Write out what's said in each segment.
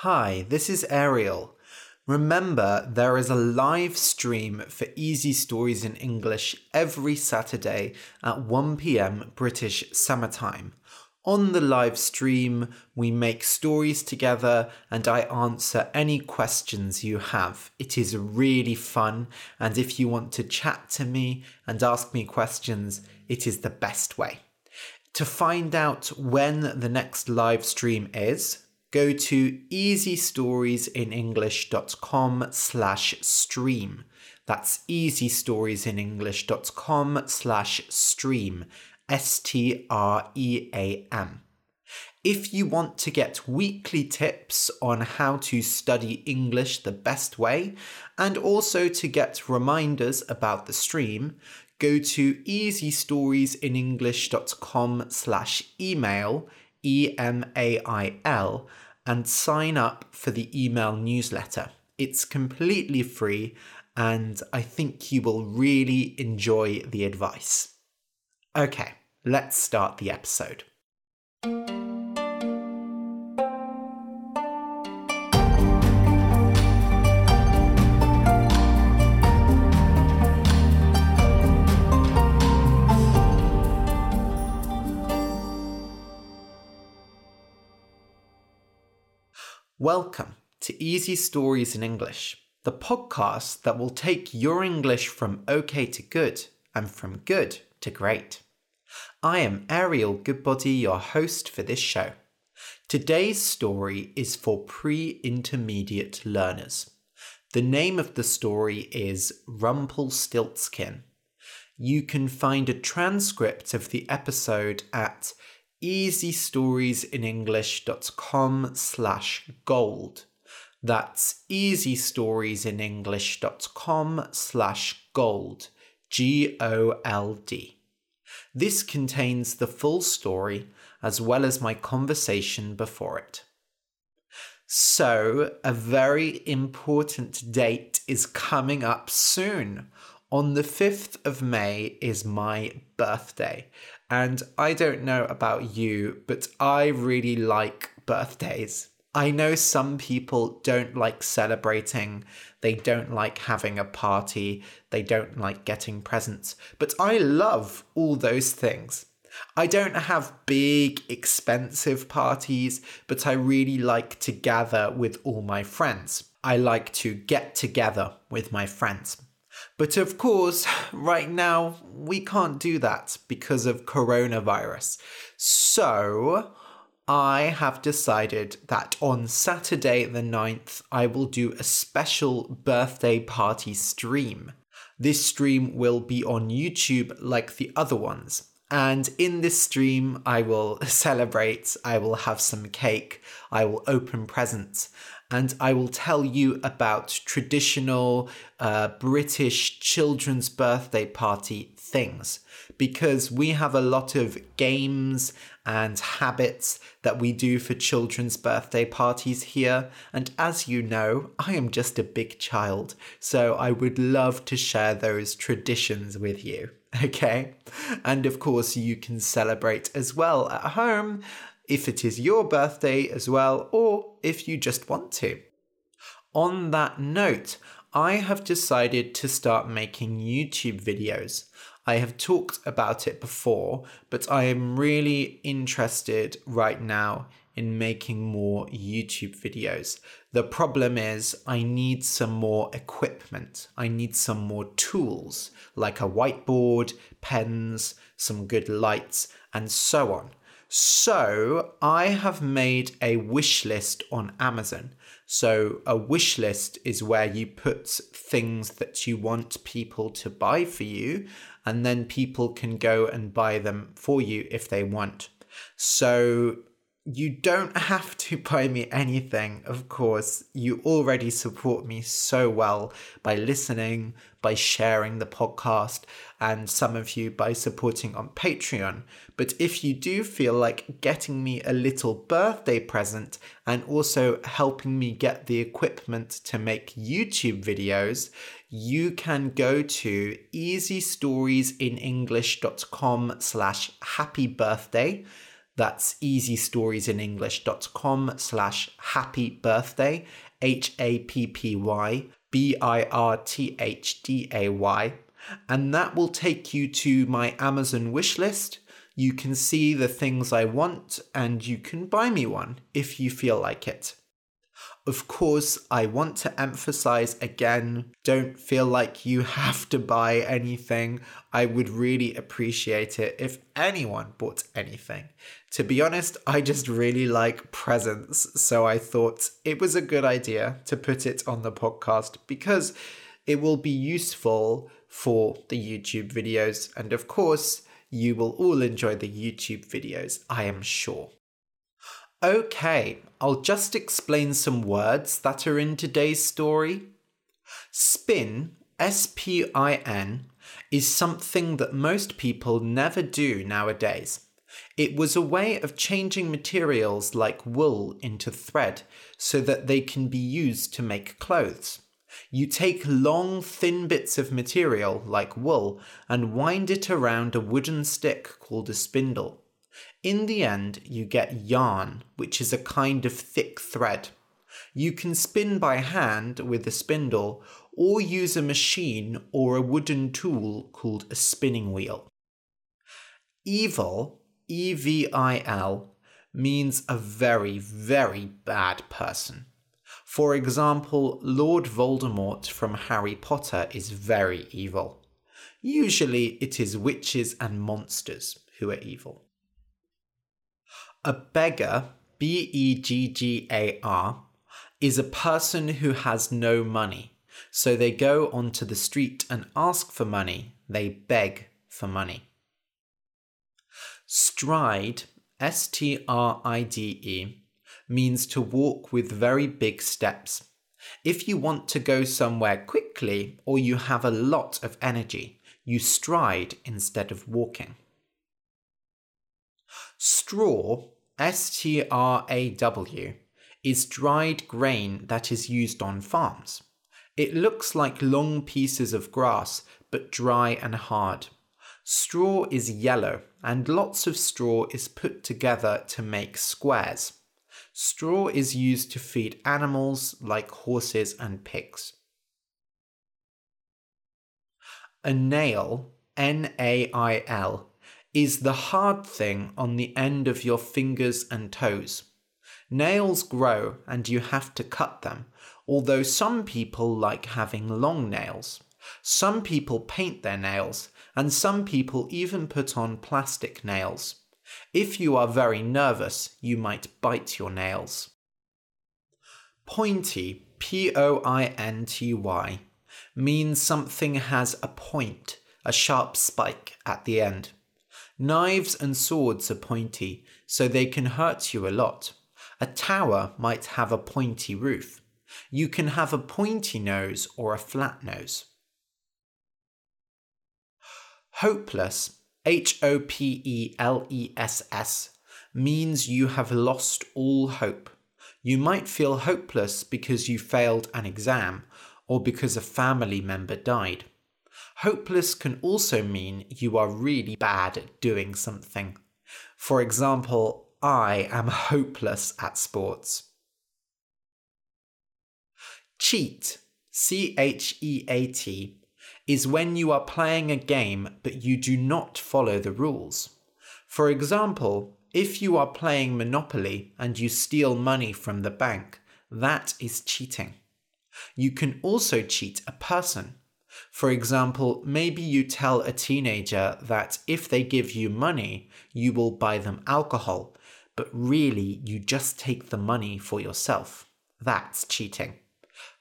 Hi, this is Ariel. Remember, there is a live stream for Easy Stories in English every Saturday at 1 pm British Summer Time. On the live stream, we make stories together and I answer any questions you have. It is really fun, and if you want to chat to me and ask me questions, it is the best way. To find out when the next live stream is, go to easystoriesinenglish.com slash stream. That's easystoriesinenglish.com slash stream. S-T-R-E-A-M. If you want to get weekly tips on how to study English the best way, and also to get reminders about the stream, go to easystoriesinenglish.com slash email, E-M-A-I-L, and sign up for the email newsletter. It's completely free, and I think you will really enjoy the advice. Okay, let's start the episode. Welcome to Easy Stories in English, the podcast that will take your English from okay to good and from good to great. I am Ariel Goodbody, your host for this show. Today's story is for pre intermediate learners. The name of the story is Rumpelstiltskin. You can find a transcript of the episode at easystoriesinenglish.com slash gold. That's easystoriesinenglish.com slash gold. G O L D. This contains the full story as well as my conversation before it. So, a very important date is coming up soon. On the 5th of May is my birthday, and I don't know about you, but I really like birthdays. I know some people don't like celebrating, they don't like having a party, they don't like getting presents, but I love all those things. I don't have big, expensive parties, but I really like to gather with all my friends. I like to get together with my friends. But of course, right now, we can't do that because of coronavirus. So, I have decided that on Saturday the 9th, I will do a special birthday party stream. This stream will be on YouTube like the other ones. And in this stream, I will celebrate, I will have some cake, I will open presents, and I will tell you about traditional uh, British children's birthday party things because we have a lot of games and habits that we do for children's birthday parties here. And as you know, I am just a big child, so I would love to share those traditions with you. Okay? And of course, you can celebrate as well at home if it is your birthday as well, or if you just want to. On that note, I have decided to start making YouTube videos. I have talked about it before, but I am really interested right now in making more YouTube videos. The problem is, I need some more equipment. I need some more tools, like a whiteboard, pens, some good lights, and so on. So, I have made a wish list on Amazon. So, a wish list is where you put things that you want people to buy for you, and then people can go and buy them for you if they want. So, you don't have to buy me anything, of course. You already support me so well by listening, by sharing the podcast, and some of you by supporting on Patreon. But if you do feel like getting me a little birthday present and also helping me get the equipment to make YouTube videos, you can go to easystoriesinenglish.com slash happy birthday that's easystoriesinenglish.com slash happy birthday, H A P P Y B I R T H D A Y. And that will take you to my Amazon wish list. You can see the things I want and you can buy me one if you feel like it. Of course, I want to emphasize again don't feel like you have to buy anything. I would really appreciate it if anyone bought anything. To be honest, I just really like presents, so I thought it was a good idea to put it on the podcast because it will be useful for the YouTube videos, and of course, you will all enjoy the YouTube videos, I am sure. Okay, I'll just explain some words that are in today's story. Spin, S P I N, is something that most people never do nowadays. It was a way of changing materials like wool into thread so that they can be used to make clothes. You take long, thin bits of material like wool and wind it around a wooden stick called a spindle. In the end, you get yarn, which is a kind of thick thread. You can spin by hand with a spindle or use a machine or a wooden tool called a spinning wheel. Evil, E V I L, means a very, very bad person. For example, Lord Voldemort from Harry Potter is very evil. Usually it is witches and monsters who are evil. A beggar, B E G G A R, is a person who has no money. So they go onto the street and ask for money. They beg for money. Stride, S T R I D E, means to walk with very big steps. If you want to go somewhere quickly or you have a lot of energy, you stride instead of walking. Straw S T R A W is dried grain that is used on farms. It looks like long pieces of grass, but dry and hard. Straw is yellow, and lots of straw is put together to make squares. Straw is used to feed animals like horses and pigs. A nail, N A I L, is the hard thing on the end of your fingers and toes. Nails grow and you have to cut them, although some people like having long nails. Some people paint their nails, and some people even put on plastic nails. If you are very nervous, you might bite your nails. Pointy, P O I N T Y, means something has a point, a sharp spike at the end. Knives and swords are pointy, so they can hurt you a lot. A tower might have a pointy roof. You can have a pointy nose or a flat nose. Hopeless, H O P E L E S S, means you have lost all hope. You might feel hopeless because you failed an exam or because a family member died. Hopeless can also mean you are really bad at doing something. For example, I am hopeless at sports. Cheat, C H E A T, is when you are playing a game but you do not follow the rules. For example, If you are playing Monopoly and you steal money from the bank, that is cheating. You can also cheat a person. For example, maybe you tell a teenager that if they give you money, you will buy them alcohol, but really you just take the money for yourself. That's cheating.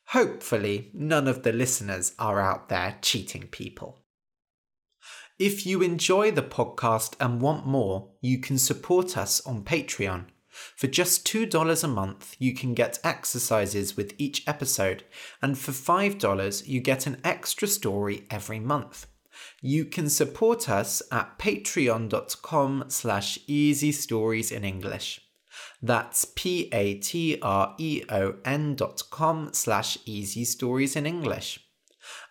Hopefully, none of the listeners are out there cheating people. If you enjoy the podcast and want more, you can support us on Patreon. For just $2 a month, you can get exercises with each episode, and for $5, you get an extra story every month. You can support us at patreon.com slash easy stories in English. That's p-a-t-r-e-o-n dot com slash easy stories in English.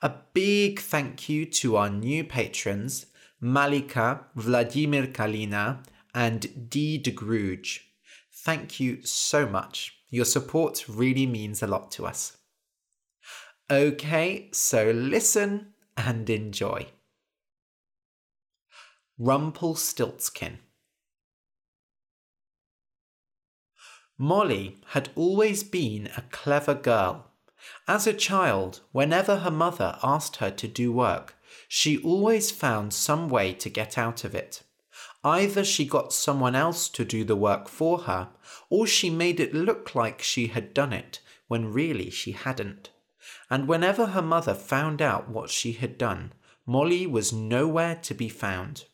A big thank you to our new patrons, Malika, Vladimir Kalina, and D. de Gruge. Thank you so much. Your support really means a lot to us. Okay, so listen and enjoy. Rumpelstiltskin. Molly had always been a clever girl. As a child, whenever her mother asked her to do work, she always found some way to get out of it. Either she got someone else to do the work for her, or she made it look like she had done it when really she hadn't. And whenever her mother found out what she had done, Molly was nowhere to be found.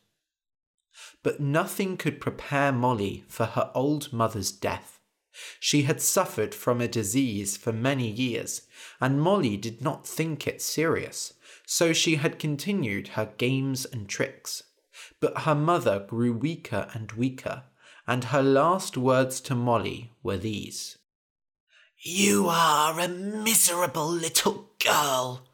But nothing could prepare Molly for her old mother's death. She had suffered from a disease for many years, and Molly did not think it serious, so she had continued her games and tricks. But her mother grew weaker and weaker, and her last words to Molly were these You are a miserable little girl.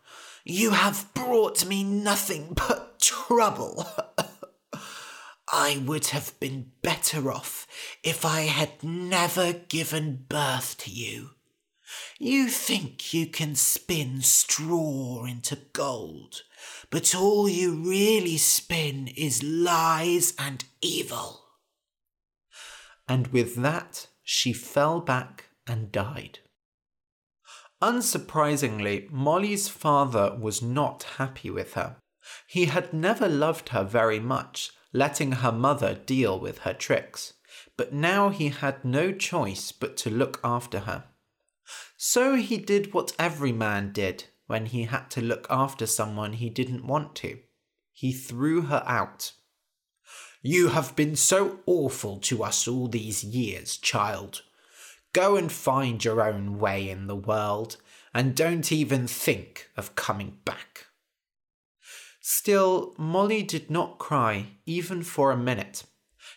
You have brought me nothing but trouble. I would have been better off if I had never given birth to you. You think you can spin straw into gold, but all you really spin is lies and evil. And with that, she fell back and died. Unsurprisingly, Molly's father was not happy with her. He had never loved her very much letting her mother deal with her tricks, but now he had no choice but to look after her. So he did what every man did when he had to look after someone he didn't want to. He threw her out. You have been so awful to us all these years, child. Go and find your own way in the world, and don't even think of coming back. Still, Molly did not cry even for a minute.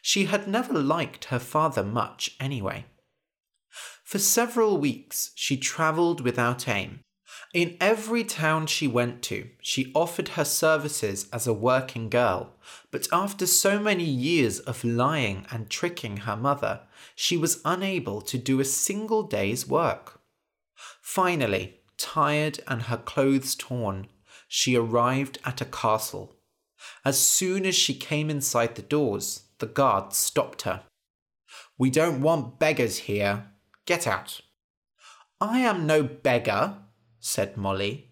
She had never liked her father much anyway. For several weeks, she travelled without aim. In every town she went to, she offered her services as a working girl, but after so many years of lying and tricking her mother, she was unable to do a single day's work. Finally, tired and her clothes torn, she arrived at a castle. As soon as she came inside the doors, the guard stopped her. We don't want beggars here. Get out. I am no beggar, said Molly.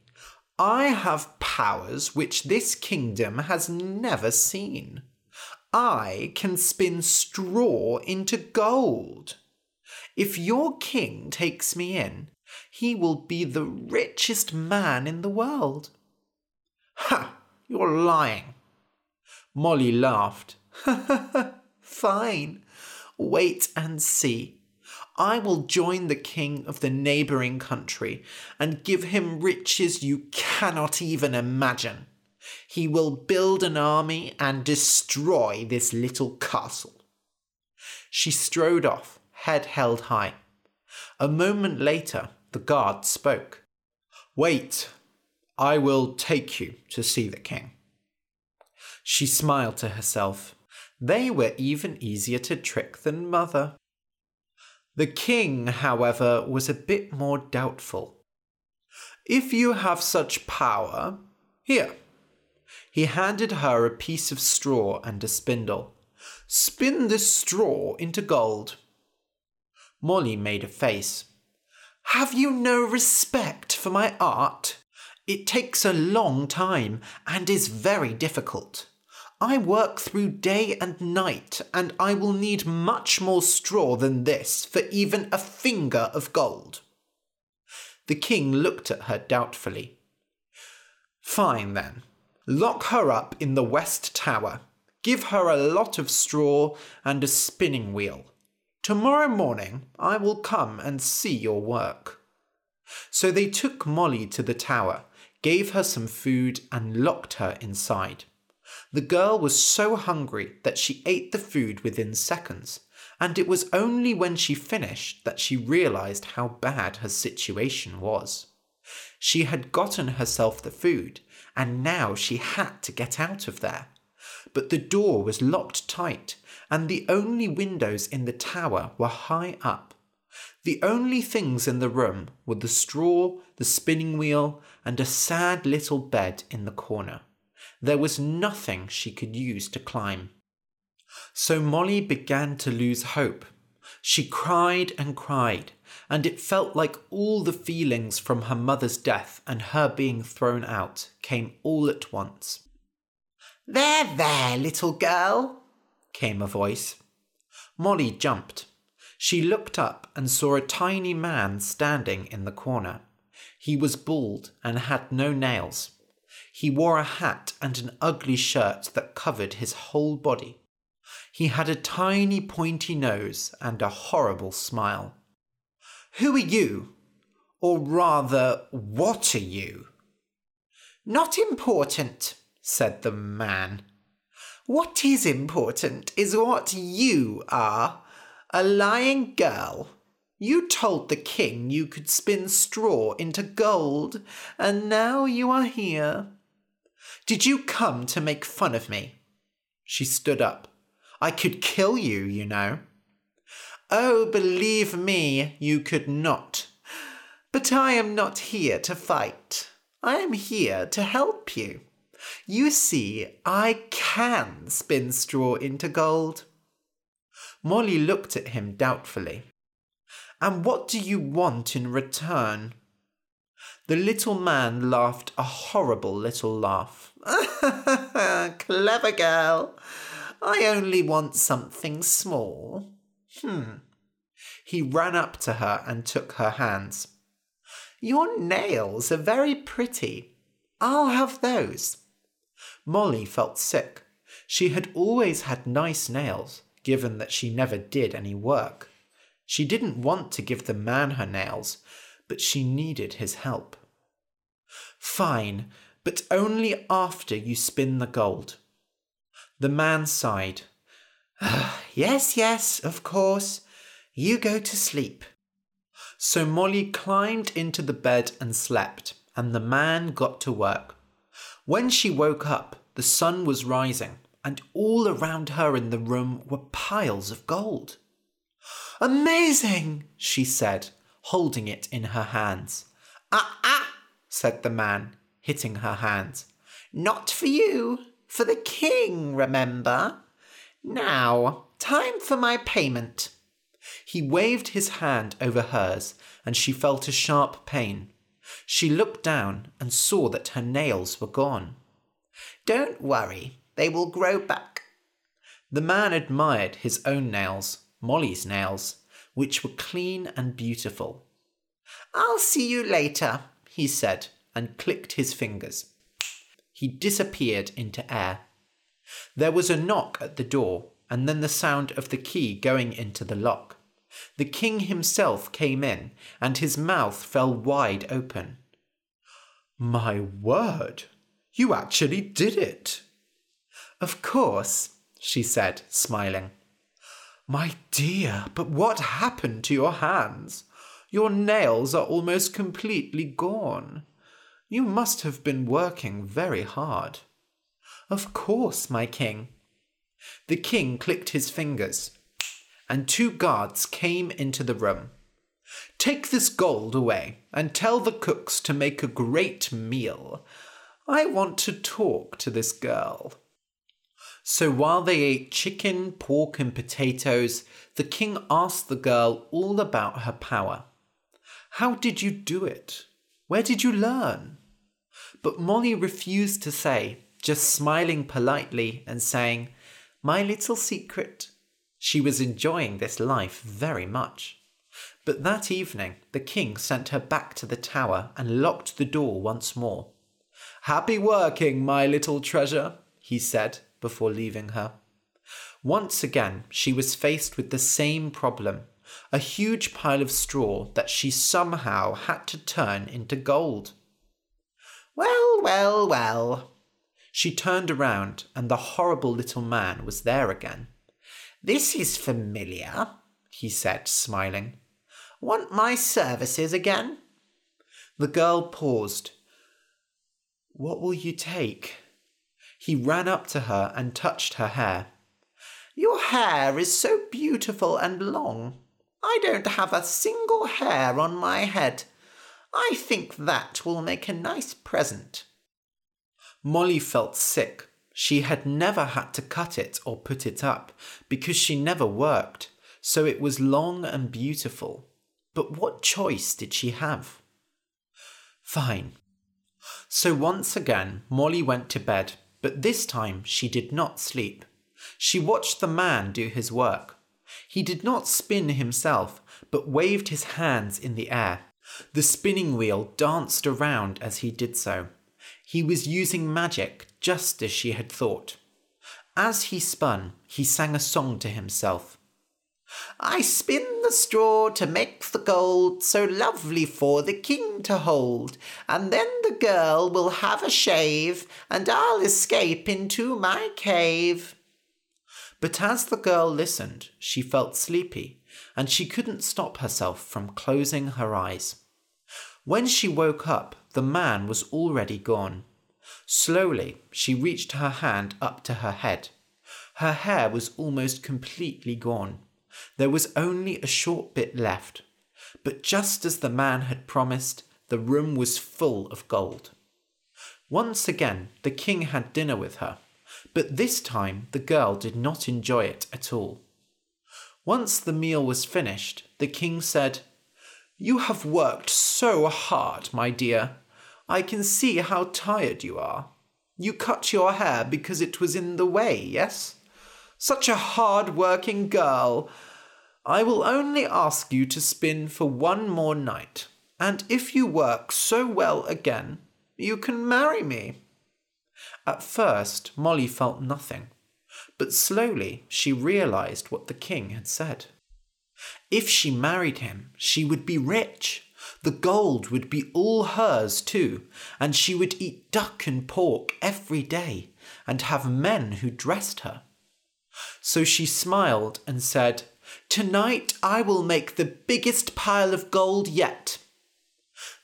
I have powers which this kingdom has never seen. I can spin straw into gold. If your king takes me in, he will be the richest man in the world. Ha! You're lying. Molly laughed. Fine. Wait and see. I will join the king of the neighbouring country and give him riches you cannot even imagine. He will build an army and destroy this little castle. She strode off, head held high. A moment later, the guard spoke. Wait, I will take you to see the king. She smiled to herself. They were even easier to trick than mother. The king, however, was a bit more doubtful. If you have such power, here. He handed her a piece of straw and a spindle. Spin this straw into gold. Molly made a face. Have you no respect for my art? It takes a long time and is very difficult. I work through day and night, and I will need much more straw than this for even a finger of gold. The king looked at her doubtfully. Fine then. Lock her up in the west tower. Give her a lot of straw and a spinning wheel. Tomorrow morning I will come and see your work. So they took Molly to the tower, gave her some food, and locked her inside. The girl was so hungry that she ate the food within seconds, and it was only when she finished that she realized how bad her situation was. She had gotten herself the food, and now she had to get out of there. But the door was locked tight, and the only windows in the tower were high up. The only things in the room were the straw, the spinning wheel, and a sad little bed in the corner. There was nothing she could use to climb. So Molly began to lose hope. She cried and cried, and it felt like all the feelings from her mother's death and her being thrown out came all at once. There, there, little girl, came a voice. Molly jumped. She looked up and saw a tiny man standing in the corner. He was bald and had no nails. He wore a hat and an ugly shirt that covered his whole body. He had a tiny pointy nose and a horrible smile. Who are you? Or rather, what are you? Not important, said the man. What is important is what you are a lying girl. You told the king you could spin straw into gold, and now you are here. Did you come to make fun of me? She stood up. I could kill you, you know. Oh, believe me, you could not. But I am not here to fight. I am here to help you. You see, I can spin straw into gold. Molly looked at him doubtfully. And what do you want in return? The little man laughed a horrible little laugh. Clever girl. I only want something small. Hmm. He ran up to her and took her hands. Your nails are very pretty. I'll have those. Molly felt sick. She had always had nice nails, given that she never did any work. She didn't want to give the man her nails, but she needed his help. Fine, but only after you spin the gold. The man sighed. yes, yes, of course. You go to sleep. So Molly climbed into the bed and slept, and the man got to work. When she woke up, the sun was rising, and all around her in the room were piles of gold. Amazing, she said, holding it in her hands. Ah, ah, said the man, hitting her hands. Not for you, for the king, remember? Now, time for my payment. He waved his hand over hers, and she felt a sharp pain. She looked down and saw that her nails were gone. Don't worry, they will grow back. The man admired his own nails, Molly's nails, which were clean and beautiful. I'll see you later, he said, and clicked his fingers. He disappeared into air. There was a knock at the door, and then the sound of the key going into the lock. The king himself came in, and his mouth fell wide open. My word, you actually did it. Of course, she said, smiling. My dear, but what happened to your hands? Your nails are almost completely gone. You must have been working very hard. Of course, my king. The king clicked his fingers, and two guards came into the room. Take this gold away and tell the cooks to make a great meal. I want to talk to this girl. So while they ate chicken, pork, and potatoes, the king asked the girl all about her power. How did you do it? Where did you learn? But Molly refused to say, just smiling politely and saying, My little secret. She was enjoying this life very much. But that evening, the king sent her back to the tower and locked the door once more. Happy working, my little treasure, he said before leaving her. Once again, she was faced with the same problem a huge pile of straw that she somehow had to turn into gold. Well, well, well. She turned around, and the horrible little man was there again. This is familiar, he said, smiling. Want my services again? The girl paused. What will you take? He ran up to her and touched her hair. Your hair is so beautiful and long. I don't have a single hair on my head. I think that will make a nice present. Molly felt sick. She had never had to cut it or put it up because she never worked, so it was long and beautiful. But what choice did she have? Fine. So once again, Molly went to bed, but this time she did not sleep. She watched the man do his work. He did not spin himself, but waved his hands in the air. The spinning wheel danced around as he did so. He was using magic just as she had thought. As he spun, he sang a song to himself. I spin the straw to make the gold so lovely for the king to hold, and then the girl will have a shave, and I'll escape into my cave. But as the girl listened, she felt sleepy, and she couldn't stop herself from closing her eyes. When she woke up, the man was already gone. Slowly, she reached her hand up to her head. Her hair was almost completely gone. There was only a short bit left. But just as the man had promised, the room was full of gold. Once again, the king had dinner with her, but this time the girl did not enjoy it at all. Once the meal was finished, the king said, You have worked so hard, my dear. I can see how tired you are. You cut your hair because it was in the way, yes? Such a hard working girl. I will only ask you to spin for one more night, and if you work so well again, you can marry me. At first, Molly felt nothing, but slowly she realized what the king had said. If she married him, she would be rich. The gold would be all hers too, and she would eat duck and pork every day and have men who dressed her. So she smiled and said, Tonight I will make the biggest pile of gold yet.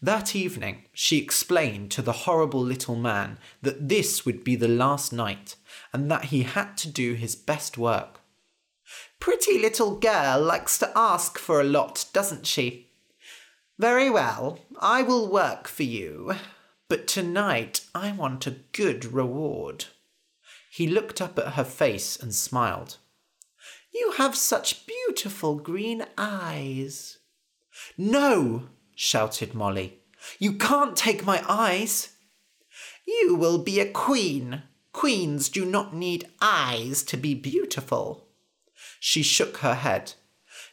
That evening, she explained to the horrible little man that this would be the last night and that he had to do his best work. Pretty little girl likes to ask for a lot, doesn't she? Very well, I will work for you, but tonight I want a good reward. He looked up at her face and smiled. You have such beautiful green eyes. No, shouted Molly. You can't take my eyes. You will be a queen. Queens do not need eyes to be beautiful. She shook her head.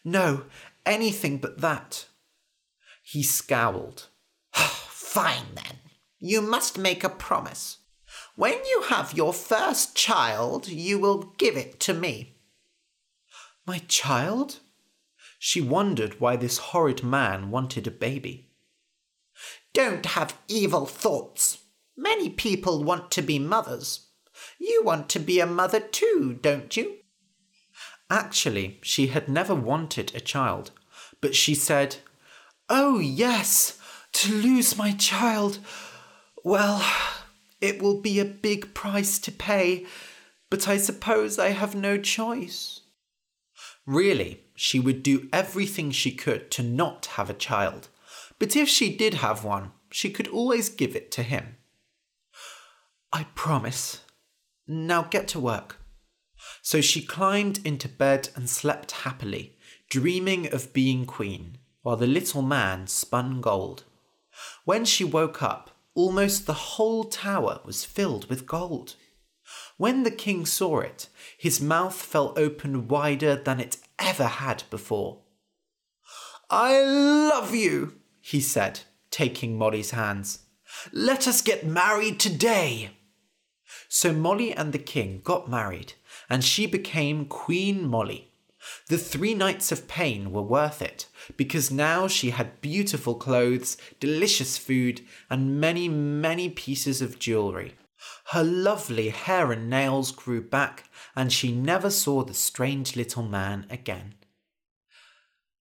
No, anything but that. He scowled. Fine then. You must make a promise. When you have your first child, you will give it to me. My child? She wondered why this horrid man wanted a baby. Don't have evil thoughts. Many people want to be mothers. You want to be a mother too, don't you? Actually, she had never wanted a child, but she said, Oh, yes, to lose my child. Well, it will be a big price to pay, but I suppose I have no choice. Really, she would do everything she could to not have a child, but if she did have one, she could always give it to him. I promise. Now get to work. So she climbed into bed and slept happily, dreaming of being queen, while the little man spun gold. When she woke up, almost the whole tower was filled with gold. When the king saw it, his mouth fell open wider than it ever had before. I love you, he said, taking Molly's hands. Let us get married today. So Molly and the king got married, and she became Queen Molly. The three nights of pain were worth it, because now she had beautiful clothes, delicious food, and many, many pieces of jewellery. Her lovely hair and nails grew back, and she never saw the strange little man again.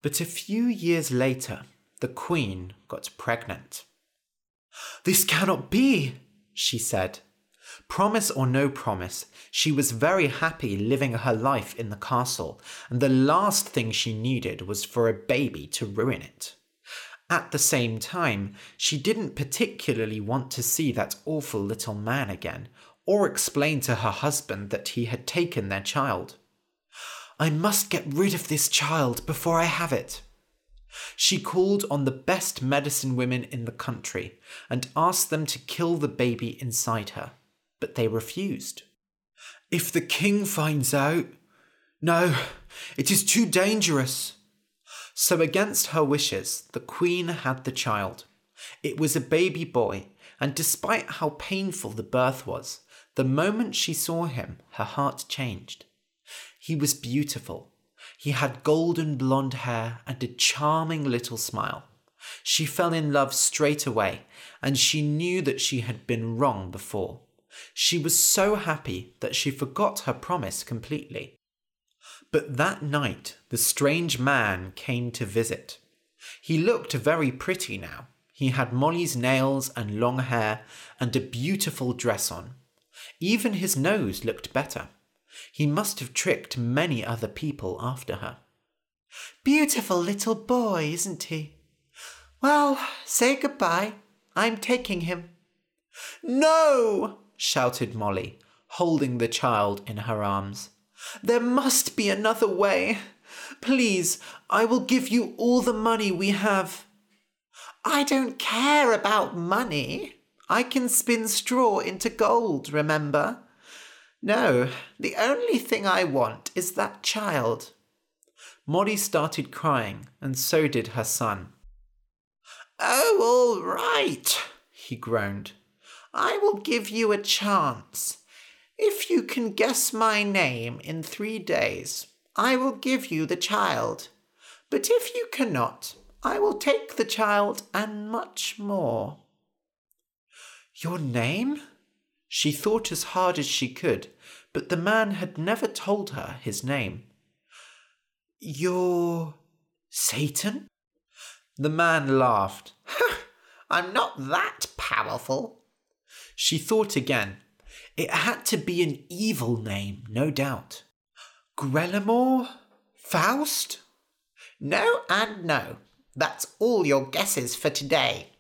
But a few years later, the queen got pregnant. This cannot be, she said. Promise or no promise, she was very happy living her life in the castle, and the last thing she needed was for a baby to ruin it. At the same time, she didn't particularly want to see that awful little man again, or explain to her husband that he had taken their child. I must get rid of this child before I have it. She called on the best medicine women in the country and asked them to kill the baby inside her but they refused. If the king finds out, no, it is too dangerous. So, against her wishes, the queen had the child. It was a baby boy, and despite how painful the birth was, the moment she saw him, her heart changed. He was beautiful. He had golden blonde hair and a charming little smile. She fell in love straight away, and she knew that she had been wrong before. She was so happy that she forgot her promise completely. But that night the strange man came to visit. He looked very pretty now. He had Molly's nails and long hair and a beautiful dress on. Even his nose looked better. He must have tricked many other people after her. Beautiful little boy, isn't he? Well, say goodbye. I'm taking him. No! Shouted Molly, holding the child in her arms. There must be another way. Please, I will give you all the money we have. I don't care about money. I can spin straw into gold, remember? No, the only thing I want is that child. Molly started crying, and so did her son. Oh, all right, he groaned. I will give you a chance. If you can guess my name in three days, I will give you the child. But if you cannot, I will take the child and much more. Your name? She thought as hard as she could, but the man had never told her his name. You're Satan? The man laughed. I'm not that powerful. She thought again. It had to be an evil name, no doubt. Grelimore? Faust? No and no. That's all your guesses for today.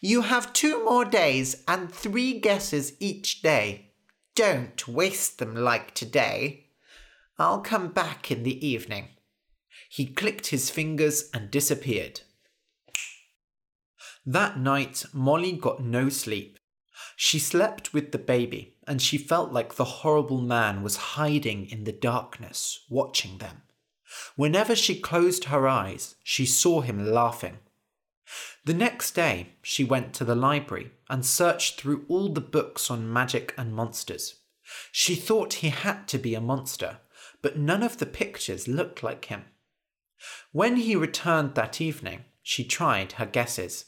You have two more days and three guesses each day. Don't waste them like today. I'll come back in the evening. He clicked his fingers and disappeared. That night, Molly got no sleep. She slept with the baby, and she felt like the horrible man was hiding in the darkness, watching them. Whenever she closed her eyes, she saw him laughing. The next day, she went to the library and searched through all the books on magic and monsters. She thought he had to be a monster, but none of the pictures looked like him. When he returned that evening, she tried her guesses.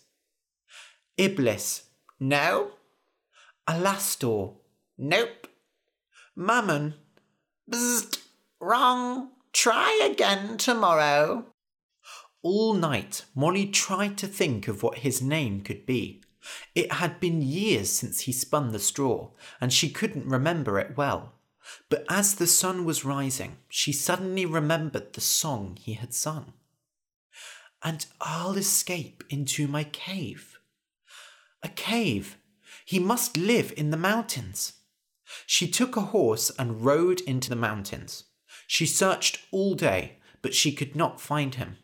Iblis, no. Alastor. Nope. Mammon. Bzzzt. Wrong. Try again tomorrow. All night, Molly tried to think of what his name could be. It had been years since he spun the straw, and she couldn't remember it well. But as the sun was rising, she suddenly remembered the song he had sung. And I'll escape into my cave. A cave he must live in the mountains. She took a horse and rode into the mountains. She searched all day, but she could not find him.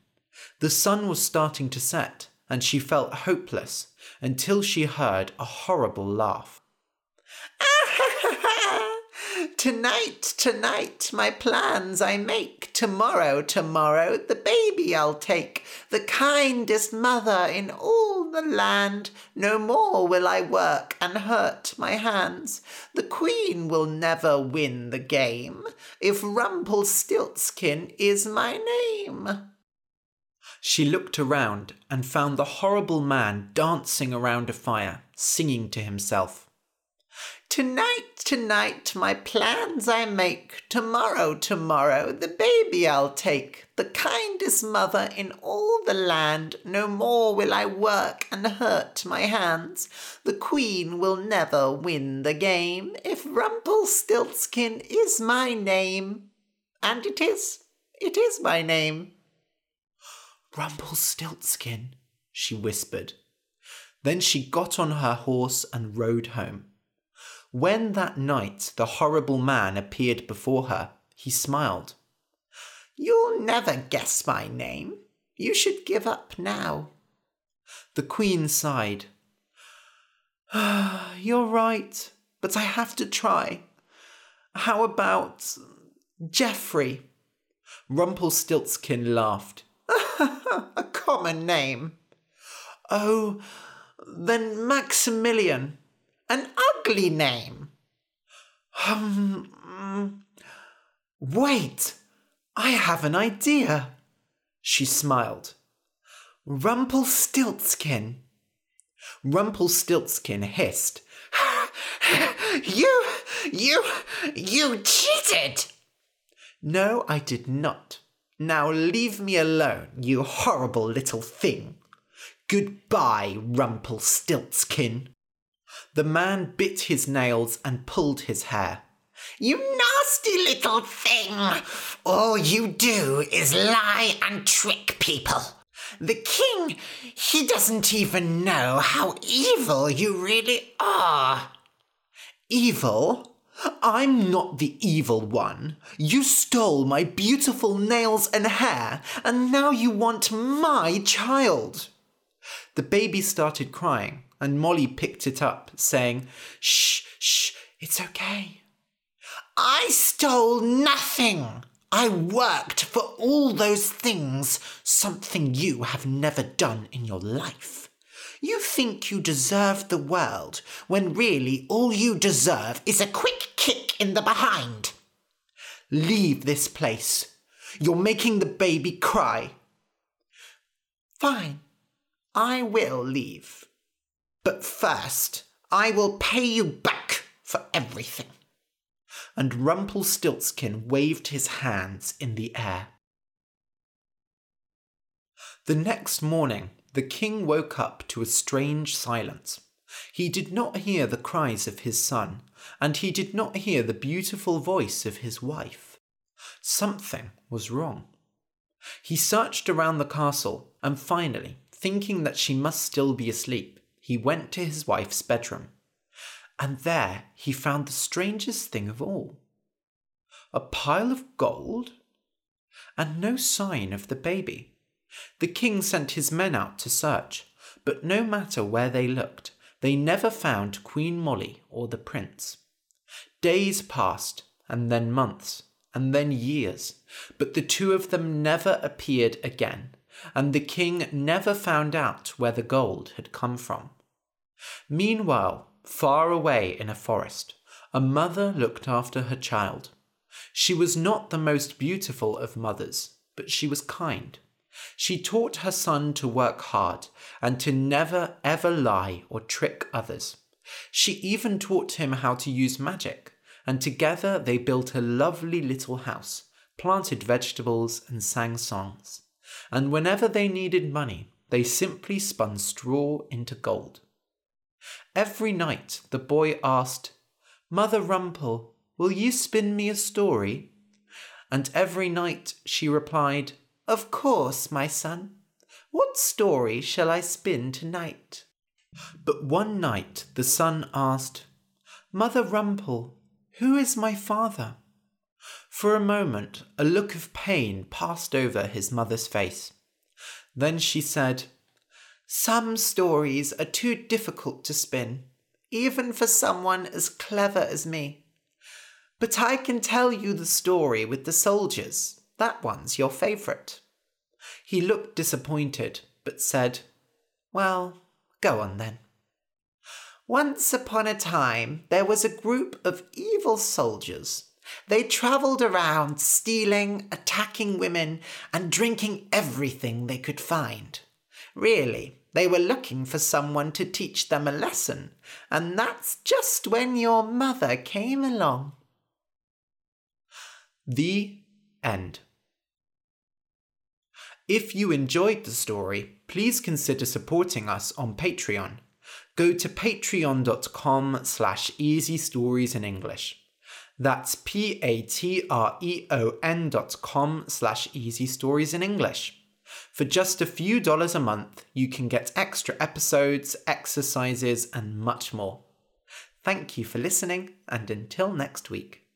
The sun was starting to set, and she felt hopeless until she heard a horrible laugh. Tonight, tonight, my plans I make. Tomorrow, tomorrow, the baby I'll take. The kindest mother in all the land. No more will I work and hurt my hands. The queen will never win the game if Rumpelstiltskin is my name. She looked around and found the horrible man dancing around a fire, singing to himself. Tonight, tonight, my plans I make. Tomorrow, tomorrow, the baby I'll take. The kindest mother in all the land. No more will I work and hurt my hands. The queen will never win the game if Rumpelstiltskin is my name. And it is, it is my name. Rumpelstiltskin, she whispered. Then she got on her horse and rode home. When that night the horrible man appeared before her, he smiled. You'll never guess my name. You should give up now. The Queen sighed. You're right, but I have to try. How about Geoffrey? Rumpelstiltskin laughed. A common name. Oh, then Maximilian. An ugly name. Um, wait, I have an idea. She smiled. Rumpelstiltskin. Rumpelstiltskin hissed. you, you, you cheated! No, I did not. Now leave me alone, you horrible little thing. Goodbye, Rumpelstiltskin. The man bit his nails and pulled his hair. You nasty little thing! All you do is lie and trick people. The king, he doesn't even know how evil you really are. Evil? I'm not the evil one. You stole my beautiful nails and hair, and now you want my child. The baby started crying and Molly picked it up, saying, Shh, shh, it's okay. I stole nothing. I worked for all those things, something you have never done in your life. You think you deserve the world when really all you deserve is a quick kick in the behind. Leave this place. You're making the baby cry. Fine, I will leave. But first, I will pay you back for everything. And Rumpelstiltskin waved his hands in the air. The next morning, the king woke up to a strange silence. He did not hear the cries of his son, and he did not hear the beautiful voice of his wife. Something was wrong. He searched around the castle, and finally, thinking that she must still be asleep, he went to his wife's bedroom, and there he found the strangest thing of all a pile of gold and no sign of the baby. The king sent his men out to search, but no matter where they looked, they never found Queen Molly or the prince. Days passed, and then months, and then years, but the two of them never appeared again, and the king never found out where the gold had come from. Meanwhile, far away in a forest, a mother looked after her child. She was not the most beautiful of mothers, but she was kind. She taught her son to work hard and to never ever lie or trick others. She even taught him how to use magic, and together they built a lovely little house, planted vegetables, and sang songs. And whenever they needed money, they simply spun straw into gold. Every night the boy asked, Mother Rumpel, will you spin me a story? And every night she replied, Of course, my son. What story shall I spin tonight? But one night the son asked, Mother Rumpel, Who is my father? For a moment, a look of pain passed over his mother's face. Then she said, Some stories are too difficult to spin, even for someone as clever as me. But I can tell you the story with the soldiers. That one's your favourite. He looked disappointed, but said, Well, go on then. Once upon a time, there was a group of evil soldiers. They travelled around stealing, attacking women, and drinking everything they could find. Really, they were looking for someone to teach them a lesson, and that's just when your mother came along. The end. If you enjoyed the story, please consider supporting us on Patreon. Go to patreon.com slash easy stories in English. That's p-a-t-r-e-o-n dot com slash easy stories in English. For just a few dollars a month, you can get extra episodes, exercises, and much more. Thank you for listening, and until next week.